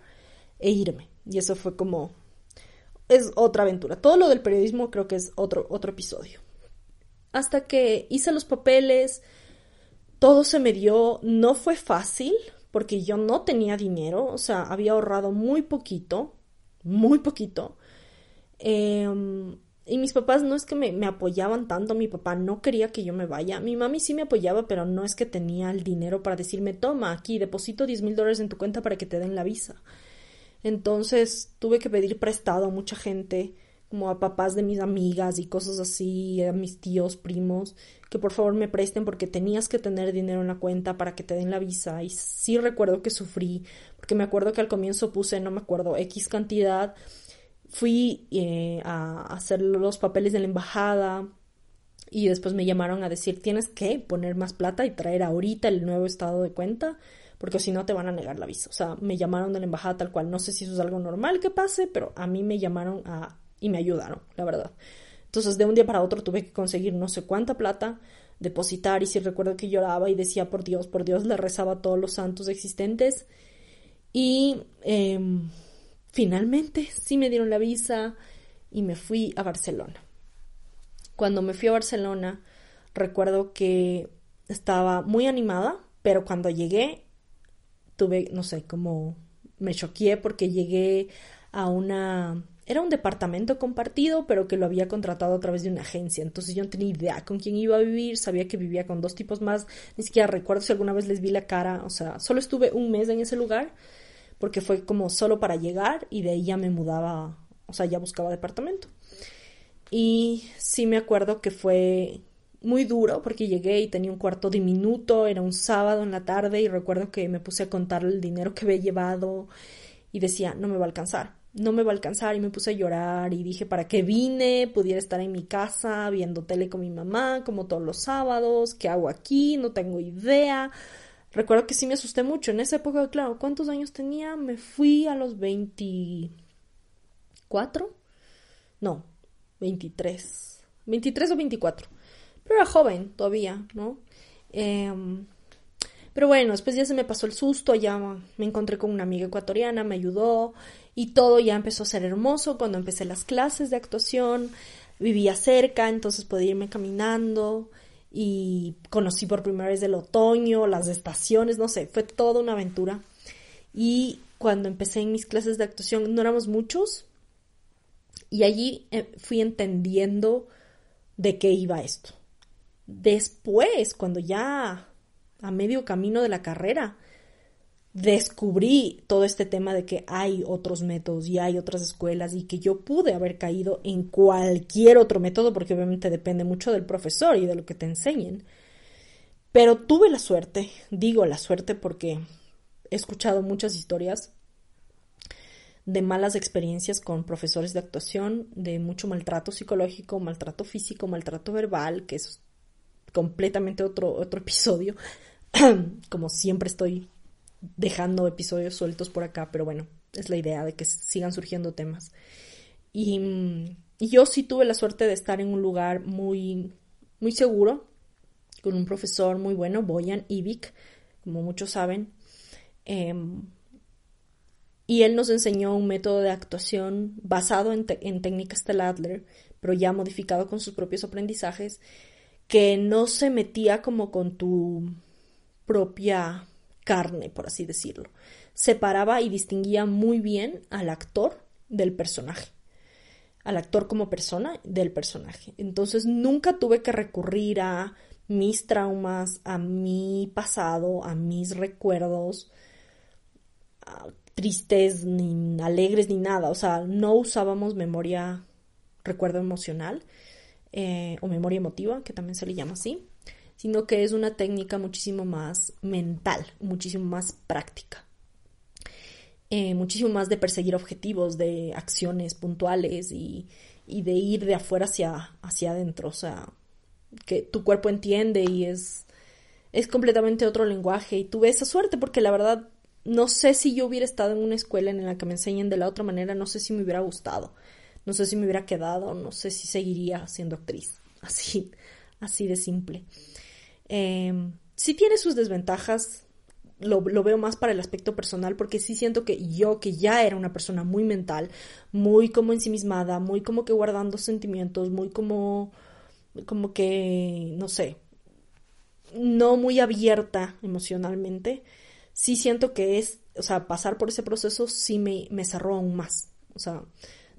e irme, y eso fue como es otra aventura. Todo lo del periodismo creo que es otro, otro episodio. Hasta que hice los papeles, todo se me dio, no fue fácil, porque yo no tenía dinero, o sea, había ahorrado muy poquito, muy poquito. Em, y mis papás no es que me, me, apoyaban tanto, mi papá no quería que yo me vaya. Mi mami sí me apoyaba, pero no es que tenía el dinero para decirme, toma, aquí, deposito 10 mil dólares en tu cuenta para que te den la visa. Entonces tuve que pedir prestado a mucha gente, como a papás de mis amigas y cosas así, a mis tíos, primos, que por favor me presten porque tenías que tener dinero en la cuenta para que te den la visa. Y sí recuerdo que sufrí, porque me acuerdo que al comienzo puse, no me acuerdo, X cantidad. Fui eh, a hacer los papeles de la embajada, y después me llamaron a decir tienes que poner más plata y traer ahorita el nuevo estado de cuenta porque si no te van a negar la visa. O sea, me llamaron de la embajada tal cual. No sé si eso es algo normal que pase, pero a mí me llamaron a... y me ayudaron, la verdad. Entonces, de un día para otro tuve que conseguir no sé cuánta plata, depositar, y si recuerdo que lloraba y decía, por Dios, por Dios, le rezaba a todos los santos existentes. Y em, finalmente sí me dieron la visa y me fui a Barcelona. Cuando me fui a Barcelona, recuerdo que estaba muy animada, pero cuando llegué tuve, no sé, como me choqué porque llegué a una... Era un departamento compartido, pero que lo había contratado a través de una agencia. Entonces yo no tenía idea con quién iba a vivir, sabía que vivía con dos tipos más, ni siquiera recuerdo si alguna vez les vi la cara, o sea, solo estuve un mes en ese lugar, porque fue como solo para llegar y de ahí ya me mudaba, o sea, ya buscaba departamento. Y sí me acuerdo que fue muy duro porque llegué y tenía un cuarto diminuto, era un sábado en la tarde y recuerdo que me puse a contar el dinero que había llevado y decía, no me va a alcanzar, no me va a alcanzar y me puse a llorar y dije, ¿para qué vine? Pudiera estar en mi casa viendo tele con mi mamá como todos los sábados, ¿qué hago aquí? No tengo idea. Recuerdo que sí me asusté mucho. En esa época, claro, ¿cuántos años tenía? Me fui a los 24. No, 23. 23 o 24 pero era joven todavía, ¿no? Em, pero bueno, después ya se me pasó el susto, ya me encontré con una amiga ecuatoriana, me ayudó y todo ya empezó a ser hermoso cuando empecé las clases de actuación, vivía cerca, entonces podía irme caminando y conocí por primera vez el otoño, las estaciones, no sé, fue toda una aventura. Y cuando empecé en mis clases de actuación no éramos muchos y allí eh, fui entendiendo de qué iba esto. Después, cuando ya a medio camino de la carrera, descubrí todo este tema de que hay otros métodos y hay otras escuelas y que yo pude haber caído en cualquier otro método porque obviamente depende mucho del profesor y de lo que te enseñen. Pero tuve la suerte, digo la suerte porque he escuchado muchas historias de malas experiencias con profesores de actuación, de mucho maltrato psicológico, maltrato físico, maltrato verbal, que es completamente otro, otro episodio. Como siempre estoy dejando episodios sueltos por acá, pero bueno, es la idea de que sigan surgiendo temas. Y, yo sí tuve la suerte de estar en un lugar muy, muy seguro, con un profesor muy bueno, Boyan Ibik, como muchos saben. Em, y él nos enseñó un método de actuación basado en, en técnicas de Adler, pero ya modificado con sus propios aprendizajes, que no se metía como con tu propia carne, por así decirlo. Separaba y distinguía muy bien al actor del personaje, al actor como persona del personaje. Entonces nunca tuve que recurrir a mis traumas, a mi pasado, a mis recuerdos, tristes, ni alegres, ni nada. O sea, no usábamos memoria, recuerdo emocional, eh, o memoria emotiva, que también se le llama así, sino que es una técnica muchísimo más mental, muchísimo más práctica. Eh, muchísimo más de perseguir objetivos, de acciones puntuales y, de ir de afuera hacia, hacia adentro. O sea, que tu cuerpo entiende y es, es completamente otro lenguaje. Y tuve esa suerte porque la verdad no sé si yo hubiera estado en una escuela en la que me enseñen de la otra manera, no sé si me hubiera gustado, no sé si me hubiera quedado, no sé si seguiría siendo actriz. Así, así de simple. Eh, sí tiene sus desventajas, lo, veo más para el aspecto personal porque sí siento que yo, que ya era una persona muy mental, muy como ensimismada, muy como que guardando sentimientos, muy como, como que, no sé, no muy abierta emocionalmente, sí siento que es, o sea, pasar por ese proceso sí me, me cerró aún más. O sea,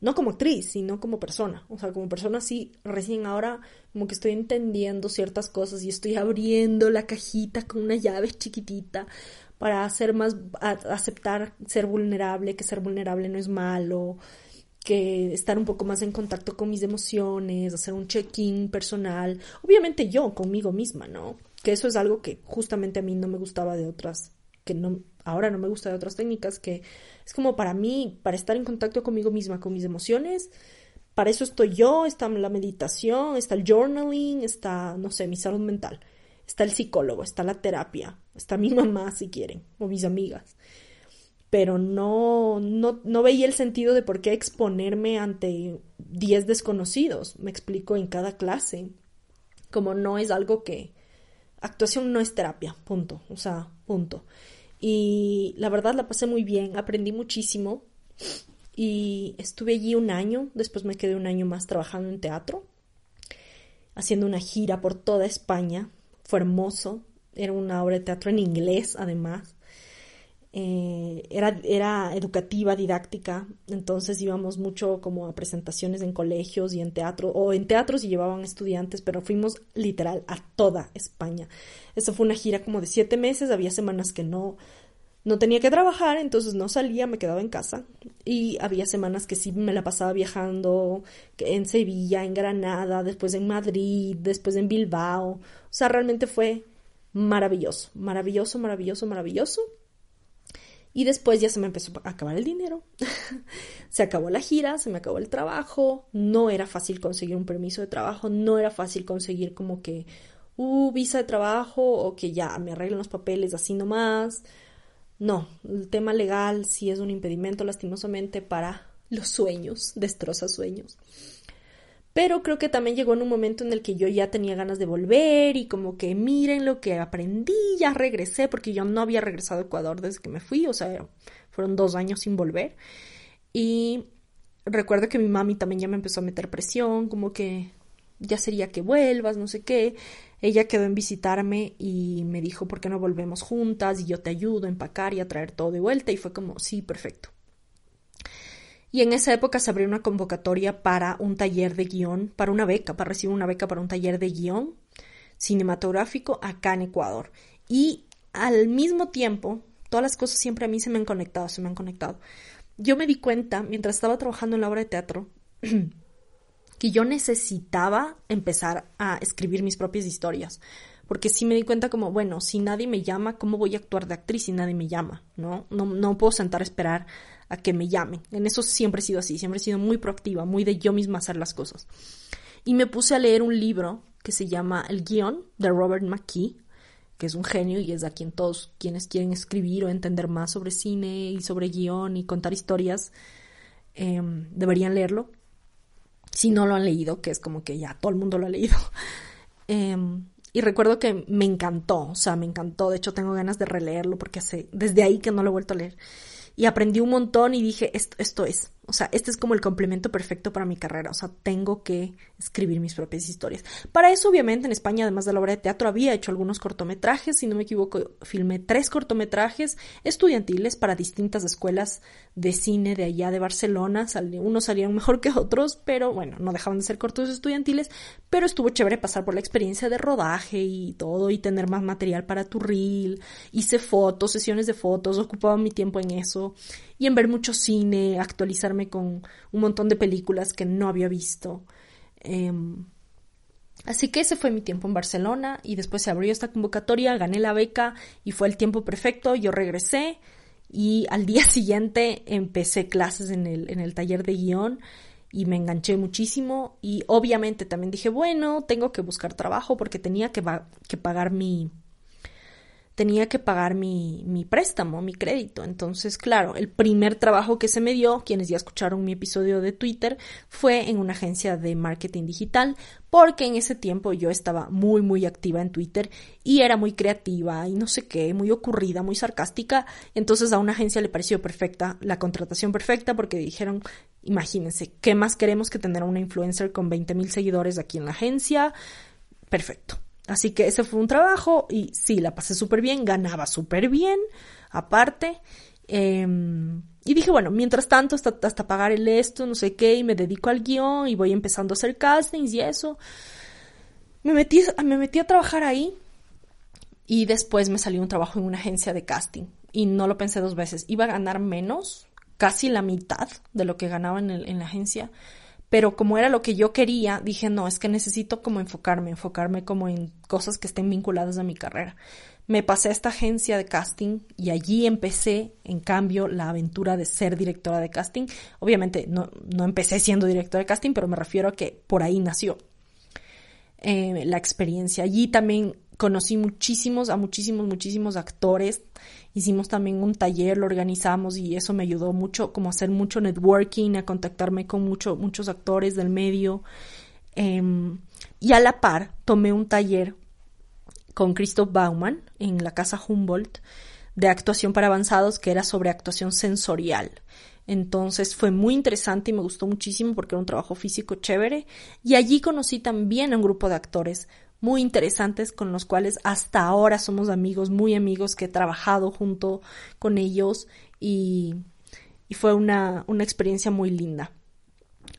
no como actriz, sino como persona. O sea, como persona sí, recién ahora como que estoy entendiendo ciertas cosas y estoy abriendo la cajita con una llave chiquitita para hacer más, aceptar ser vulnerable, que ser vulnerable no es malo, que estar un poco más en contacto con mis emociones, hacer un check-in personal, obviamente yo conmigo misma, ¿no? Que eso es algo que justamente a mí no me gustaba de otras, que no, ahora no me gusta de otras técnicas, que es como para mí, para estar en contacto conmigo misma, con mis emociones, para eso estoy yo, está la meditación, está el journaling, está, no sé, mi salud mental, está el psicólogo, está la terapia, está mi mamá si quieren, o mis amigas. Pero no, no, no veía el sentido de por qué exponerme ante 10 desconocidos, me explico, en cada clase. Como no es algo que... Actuación no es terapia, punto, o sea, punto. Y la verdad la pasé muy bien, aprendí muchísimo y estuve allí un año, después me quedé un año más trabajando en teatro, haciendo una gira por toda España, fue hermoso, era una obra de teatro en inglés además, eh, era, era educativa, didáctica, entonces íbamos mucho como a presentaciones en colegios y en teatro, o en teatros y llevaban estudiantes, pero fuimos literal a toda España. Eso fue una gira como de siete meses, había semanas que no, no tenía que trabajar, entonces no salía, me quedaba en casa. Y había semanas que sí me la pasaba viajando en Sevilla, en Granada, después en Madrid, después en Bilbao. O sea, realmente fue maravilloso, maravilloso, maravilloso, maravilloso. Y después ya se me empezó a acabar el dinero. se acabó la gira, se me acabó el trabajo. No era fácil conseguir un permiso de trabajo, no era fácil conseguir como que uh, visa de trabajo o que ya me arreglen los papeles así nomás. No, el tema legal sí es un impedimento lastimosamente para los sueños, destroza sueños. Pero creo que también llegó en un momento en el que yo ya tenía ganas de volver y como que miren lo que aprendí, ya regresé porque yo no había regresado a Ecuador desde que me fui, o sea, fueron dos años sin volver. Y recuerdo que mi mami también ya me empezó a meter presión, como que ya sería que vuelvas, no sé qué. Ella quedó en visitarme y me dijo, ¿por qué no volvemos juntas? Y yo te ayudo a empacar y a traer todo de vuelta. Y fue como, sí, perfecto. Y en esa época se abrió una convocatoria para un taller de guion, para una beca, para recibir una beca para un taller de guion cinematográfico acá en Ecuador. Y al mismo tiempo, todas las cosas siempre a mí se me han conectado, se me han conectado. Yo me di cuenta, mientras estaba trabajando en la obra de teatro, que yo necesitaba empezar a escribir mis propias historias. Porque sí me di cuenta como, bueno, si nadie me llama, ¿cómo voy a actuar de actriz si nadie me llama? ¿No? No, no puedo sentar a esperar a que me llamen. En eso siempre he sido así, siempre he sido muy proactiva, muy de yo misma hacer las cosas. Y me puse a leer un libro que se llama El guion de Robert McKee, que es un genio y es a quien todos quienes quieren escribir o entender más sobre cine y sobre guion y contar historias em, deberían leerlo si no lo han leído, que es como que ya todo el mundo lo ha leído. Em, y recuerdo que me encantó, o sea, me encantó. De hecho, tengo ganas de releerlo porque hace desde ahí que no lo he vuelto a leer y aprendí un montón y dije, esto, esto es, o sea, este es como el complemento perfecto para mi carrera, o sea, tengo que escribir mis propias historias. Para eso, obviamente, en España, además de la obra de teatro, había hecho algunos cortometrajes, si no me equivoco, filmé tres cortometrajes estudiantiles para distintas escuelas de cine de allá de Barcelona, unos salieron mejor que otros, pero bueno, no dejaban de ser cortos estudiantiles, pero estuvo chévere pasar por la experiencia de rodaje y todo, y tener más material para tu reel, hice fotos, sesiones de fotos, ocupaba mi tiempo en eso, y en ver mucho cine, actualizarme con un montón de películas que no había visto. Em, Así que ese fue mi tiempo en Barcelona y después se abrió esta convocatoria, gané la beca y fue el tiempo perfecto, yo regresé y al día siguiente empecé clases en el, en el taller de guion y me enganché muchísimo y obviamente también dije, bueno, tengo que buscar trabajo porque tenía que, que pagar mi, tenía que pagar mi, mi, préstamo, mi crédito. Entonces, claro, el primer trabajo que se me dio, quienes ya escucharon mi episodio de Twitter, fue en una agencia de marketing digital, porque en ese tiempo yo estaba muy, muy activa en Twitter y era muy creativa y no sé qué, muy ocurrida, muy sarcástica. Entonces a una agencia le pareció perfecta, la contratación perfecta, porque dijeron, imagínense, ¿qué más queremos que tener una influencer con 20 mil seguidores aquí en la agencia? Perfecto. Así que ese fue un trabajo y sí, la pasé súper bien, ganaba súper bien, aparte. Em, y dije, bueno, mientras tanto, hasta, hasta pagar el esto, no sé qué, y me dedico al guion y voy empezando a hacer castings y eso. Me metí, me metí a trabajar ahí y después me salió un trabajo en una agencia de casting y no lo pensé dos veces. Iba a ganar menos, casi la mitad de lo que ganaba en, en la agencia pero como era lo que yo quería, dije, no, es que necesito como enfocarme, enfocarme como en cosas que estén vinculadas a mi carrera. Me pasé a esta agencia de casting y allí empecé, en cambio, la aventura de ser directora de casting. Obviamente no, no empecé siendo directora de casting, pero me refiero a que por ahí nació eh, la experiencia. Allí también conocí muchísimos, a muchísimos, muchísimos actores Hicimos también un taller, lo organizamos y eso me ayudó mucho, como a hacer mucho networking, a contactarme con mucho, muchos actores del medio. Em, y a la par tomé un taller con Christoph Baumann en la Casa Humboldt de actuación para avanzados que era sobre actuación sensorial. Entonces fue muy interesante y me gustó muchísimo porque era un trabajo físico chévere. Y allí conocí también a un grupo de actores muy interesantes con los cuales hasta ahora somos amigos, muy amigos, que he trabajado junto con ellos y, y fue una, una experiencia muy linda.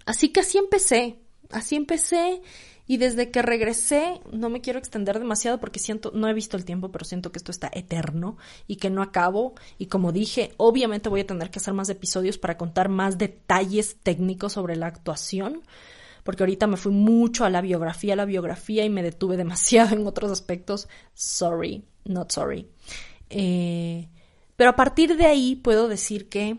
Así que así empecé, así empecé y desde que regresé, no me quiero extender demasiado porque siento, no he visto el tiempo, pero siento que esto está eterno y que no acabo. Y como dije, obviamente voy a tener que hacer más episodios para contar más detalles técnicos sobre la actuación, porque ahorita me fui mucho a la biografía, a la biografía y me detuve demasiado en otros aspectos. Sorry, not sorry. Eh, pero a partir de ahí puedo decir que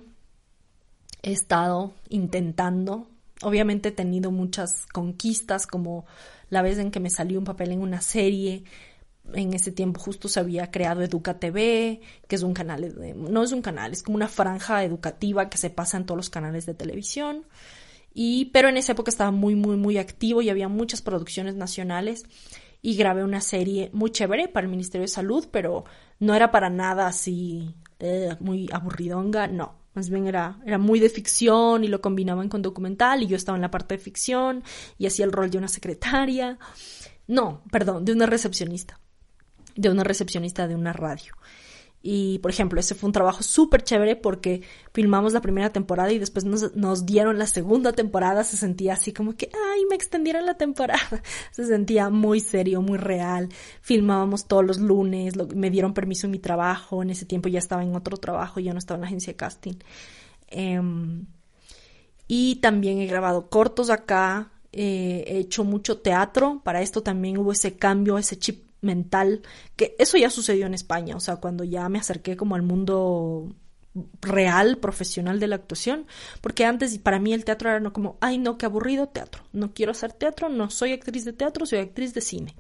he estado intentando, obviamente he tenido muchas conquistas, como la vez en que me salió un papel en una serie, en ese tiempo justo se había creado Educa TV, que es un canal, no es un canal, es como una franja educativa que se pasa en todos los canales de televisión. Y, pero en esa época estaba muy, muy, muy activo y había muchas producciones nacionales y grabé una serie muy chévere para el Ministerio de Salud, pero no era para nada así eh, muy aburridonga, no. Más bien era, era muy de ficción y lo combinaban con documental y yo estaba en la parte de ficción y hacía el rol de una secretaria. No, perdón, de una recepcionista. De una recepcionista de una radio. Y, por ejemplo, ese fue un trabajo súper chévere porque filmamos la primera temporada y después nos, nos, dieron la segunda temporada. Se sentía así como que, ay, me extendieron la temporada. Se sentía muy serio, muy real. Filmábamos todos los lunes, me dieron permiso en mi trabajo. En ese tiempo ya estaba en otro trabajo, ya no estaba en la agencia de casting. Em, y también he grabado cortos acá. Eh, he hecho mucho teatro. Para esto también hubo ese cambio, ese chip mental, que eso ya sucedió en España, o sea, cuando ya me acerqué como al mundo real, profesional de la actuación, porque antes para mí el teatro era como, ay no, qué aburrido teatro, no quiero hacer teatro, no soy actriz de teatro, soy actriz de cine.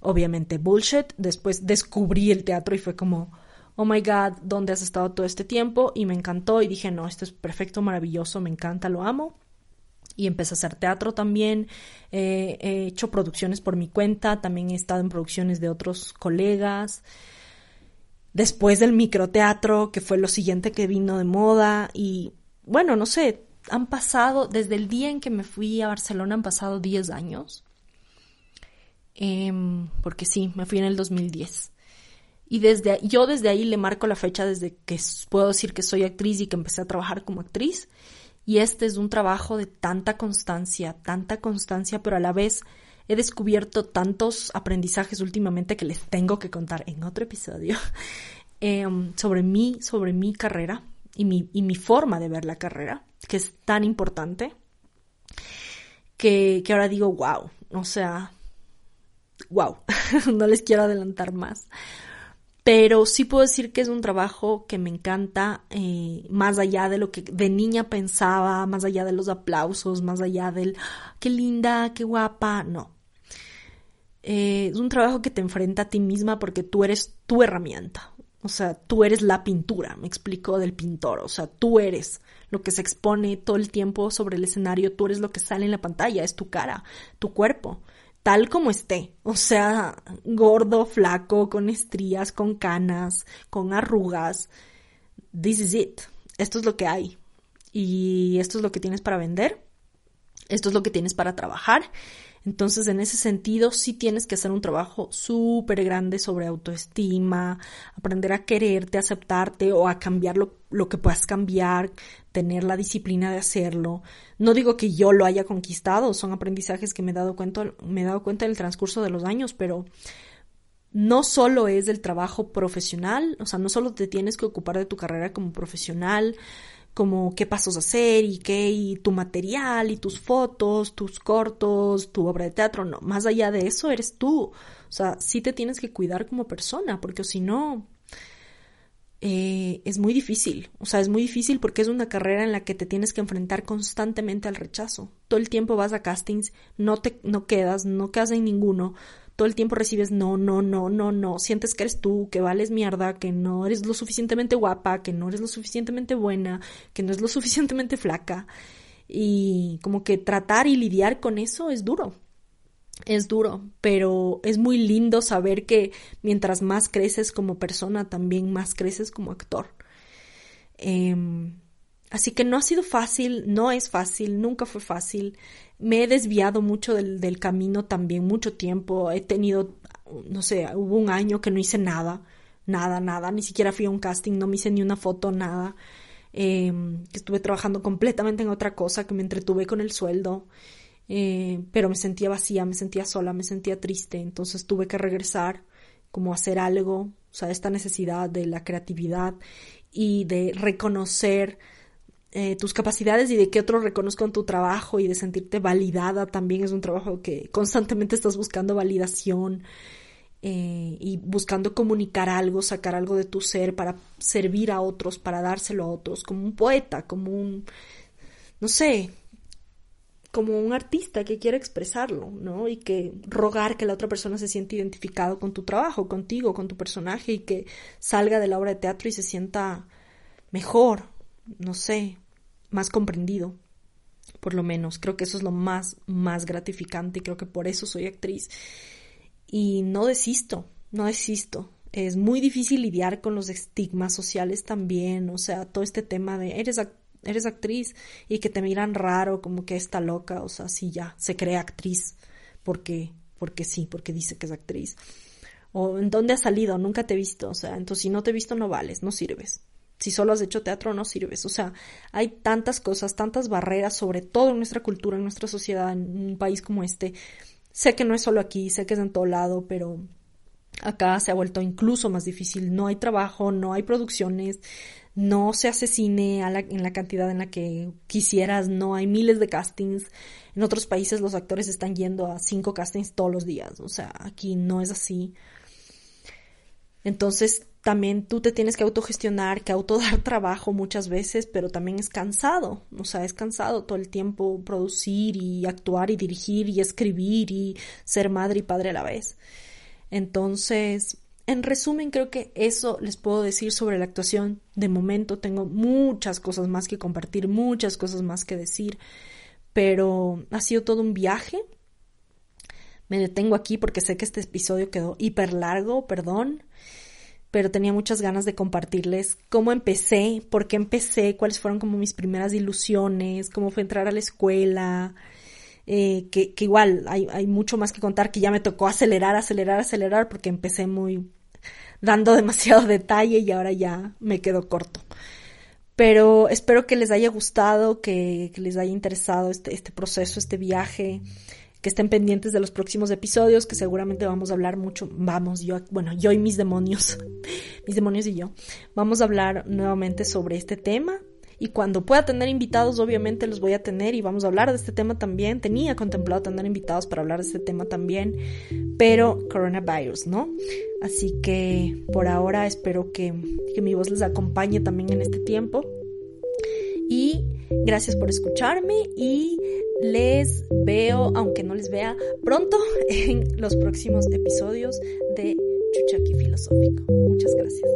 Obviamente bullshit, después descubrí el teatro y fue como, oh my god, ¿dónde has estado todo este tiempo? Y me encantó y dije, no, esto es perfecto, maravilloso, me encanta, lo amo y empecé a hacer teatro también. he hecho producciones por mi cuenta, también he estado en producciones de otros colegas. Después del microteatro, que fue lo siguiente que vino de moda y bueno, no sé, han pasado, desde el día en que me fui a Barcelona han pasado 10 años. Em, porque sí, me fui en el 2010. Y desde yo desde ahí le marco la fecha desde que puedo decir que soy actriz y que empecé a trabajar como actriz. Y este es un trabajo de tanta constancia, tanta constancia, pero a la vez he descubierto tantos aprendizajes últimamente que les tengo que contar en otro episodio em, sobre mí, sobre mi carrera y mi, forma de ver la carrera, que es tan importante, que, que ahora digo, wow, o sea, wow, no les quiero adelantar más. Pero sí puedo decir que es un trabajo que me encanta, eh, más allá de lo que de niña pensaba, más allá de los aplausos, más allá del qué linda, qué guapa, no. Eh, es un trabajo que te enfrenta a ti misma porque tú eres tu herramienta. O sea, tú eres la pintura, me explico, del pintor. O sea, tú eres lo que se expone todo el tiempo sobre el escenario, tú eres lo que sale en la pantalla, es tu cara, tu cuerpo tal como esté, o sea, gordo, flaco, con estrías, con canas, con arrugas. This is it. Esto es lo que hay. Y esto es lo que tienes para vender. Esto es lo que tienes para trabajar. Entonces, en ese sentido, sí tienes que hacer un trabajo súper grande sobre autoestima, aprender a quererte, aceptarte o a cambiar lo, lo, que puedas cambiar, tener la disciplina de hacerlo. No digo que yo lo haya conquistado, son aprendizajes que me he dado cuenta, me he dado cuenta en el transcurso de los años, pero no solo es del trabajo profesional, o sea, no solo te tienes que ocupar de tu carrera como profesional, como qué pasos hacer y qué, y tu material y tus fotos, tus cortos, tu obra de teatro, no, más allá de eso eres tú. O sea, sí te tienes que cuidar como persona, porque si no, eh, es muy difícil. O sea, es muy difícil porque es una carrera en la que te tienes que enfrentar constantemente al rechazo. Todo el tiempo vas a castings, no te, no quedas, no quedas en ninguno, todo el tiempo recibes no, no, no, no, no, sientes que eres tú, que vales mierda, que no eres lo suficientemente guapa, que no eres lo suficientemente buena, que no es lo suficientemente flaca. Y como que tratar y lidiar con eso es duro. Es duro, pero es muy lindo saber que mientras más creces como persona, también más creces como actor. Em, así que no ha sido fácil, no es fácil, nunca fue fácil me he desviado mucho del, del, camino también, mucho tiempo. He tenido, no sé, hubo un año que no hice nada, nada, nada, ni siquiera fui a un casting, no me hice ni una foto, nada. Eh, estuve trabajando completamente en otra cosa, que me entretuve con el sueldo. Eh, pero me sentía vacía, me sentía sola, me sentía triste, entonces tuve que regresar, como hacer algo, o sea, esta necesidad de la creatividad y de reconocer eh, tus capacidades y de que otros reconozcan tu trabajo y de sentirte validada también es un trabajo que constantemente estás buscando validación eh, y buscando comunicar algo, sacar algo de tu ser para servir a otros, para dárselo a otros, como un poeta, como un, no sé, como un artista que quiere expresarlo, ¿no? Y que rogar que la otra persona se sienta identificado con tu trabajo, contigo, con tu personaje y que salga de la obra de teatro y se sienta mejor, no sé, más comprendido, por lo menos. Creo que eso es lo más, más gratificante y creo que por eso soy actriz. Y no desisto, no desisto. Es muy difícil lidiar con los estigmas sociales también, o sea, todo este tema de eres, eres actriz y que te miran raro, como que está loca, o sea, sí, ya, se cree actriz, porque, porque sí, porque dice que es actriz. O en dónde has salido, nunca te he visto, o sea, entonces si no te he visto no vales, no sirves si solo has hecho teatro no sirves. O sea, hay tantas cosas, tantas barreras, sobre todo en nuestra cultura, en nuestra sociedad, en un país como este. Sé que no es solo aquí, sé que es en todo lado, pero acá se ha vuelto incluso más difícil. No hay trabajo, no hay producciones, no se hace cine en la cantidad en la que quisieras, no hay miles de castings. En otros países los actores están yendo a cinco castings todos los días. O sea, aquí no es así. Entonces, también tú te tienes que autogestionar, que autodar trabajo muchas veces, pero también es cansado, o sea, es cansado todo el tiempo producir y actuar y dirigir y escribir y ser madre y padre a la vez. Entonces, en resumen, creo que eso les puedo decir sobre la actuación. De momento tengo muchas cosas más que compartir, muchas cosas más que decir, pero ha sido todo un viaje. Me detengo aquí porque sé que este episodio quedó hiper largo, perdón pero tenía muchas ganas de compartirles cómo empecé, por qué empecé, cuáles fueron como mis primeras ilusiones, cómo fue entrar a la escuela, eh, que, que, igual hay, hay mucho más que contar, que ya me tocó acelerar, acelerar, acelerar, porque empecé muy dando demasiado detalle y ahora ya me quedo corto. Pero espero que les haya gustado, que, que les haya interesado este, este proceso, este viaje que estén pendientes de los próximos episodios, que seguramente vamos a hablar mucho, vamos, yo, bueno, yo y mis demonios, mis demonios y yo, vamos a hablar nuevamente sobre este tema y cuando pueda tener invitados, obviamente los voy a tener y vamos a hablar de este tema también. Tenía contemplado tener invitados para hablar de este tema también, pero coronavirus, ¿no? Así que por ahora espero que, que mi voz les acompañe también en este tiempo. Y gracias por escucharme y les veo, aunque no les vea, pronto en los próximos episodios de Chuchaki Filosófico. Muchas gracias.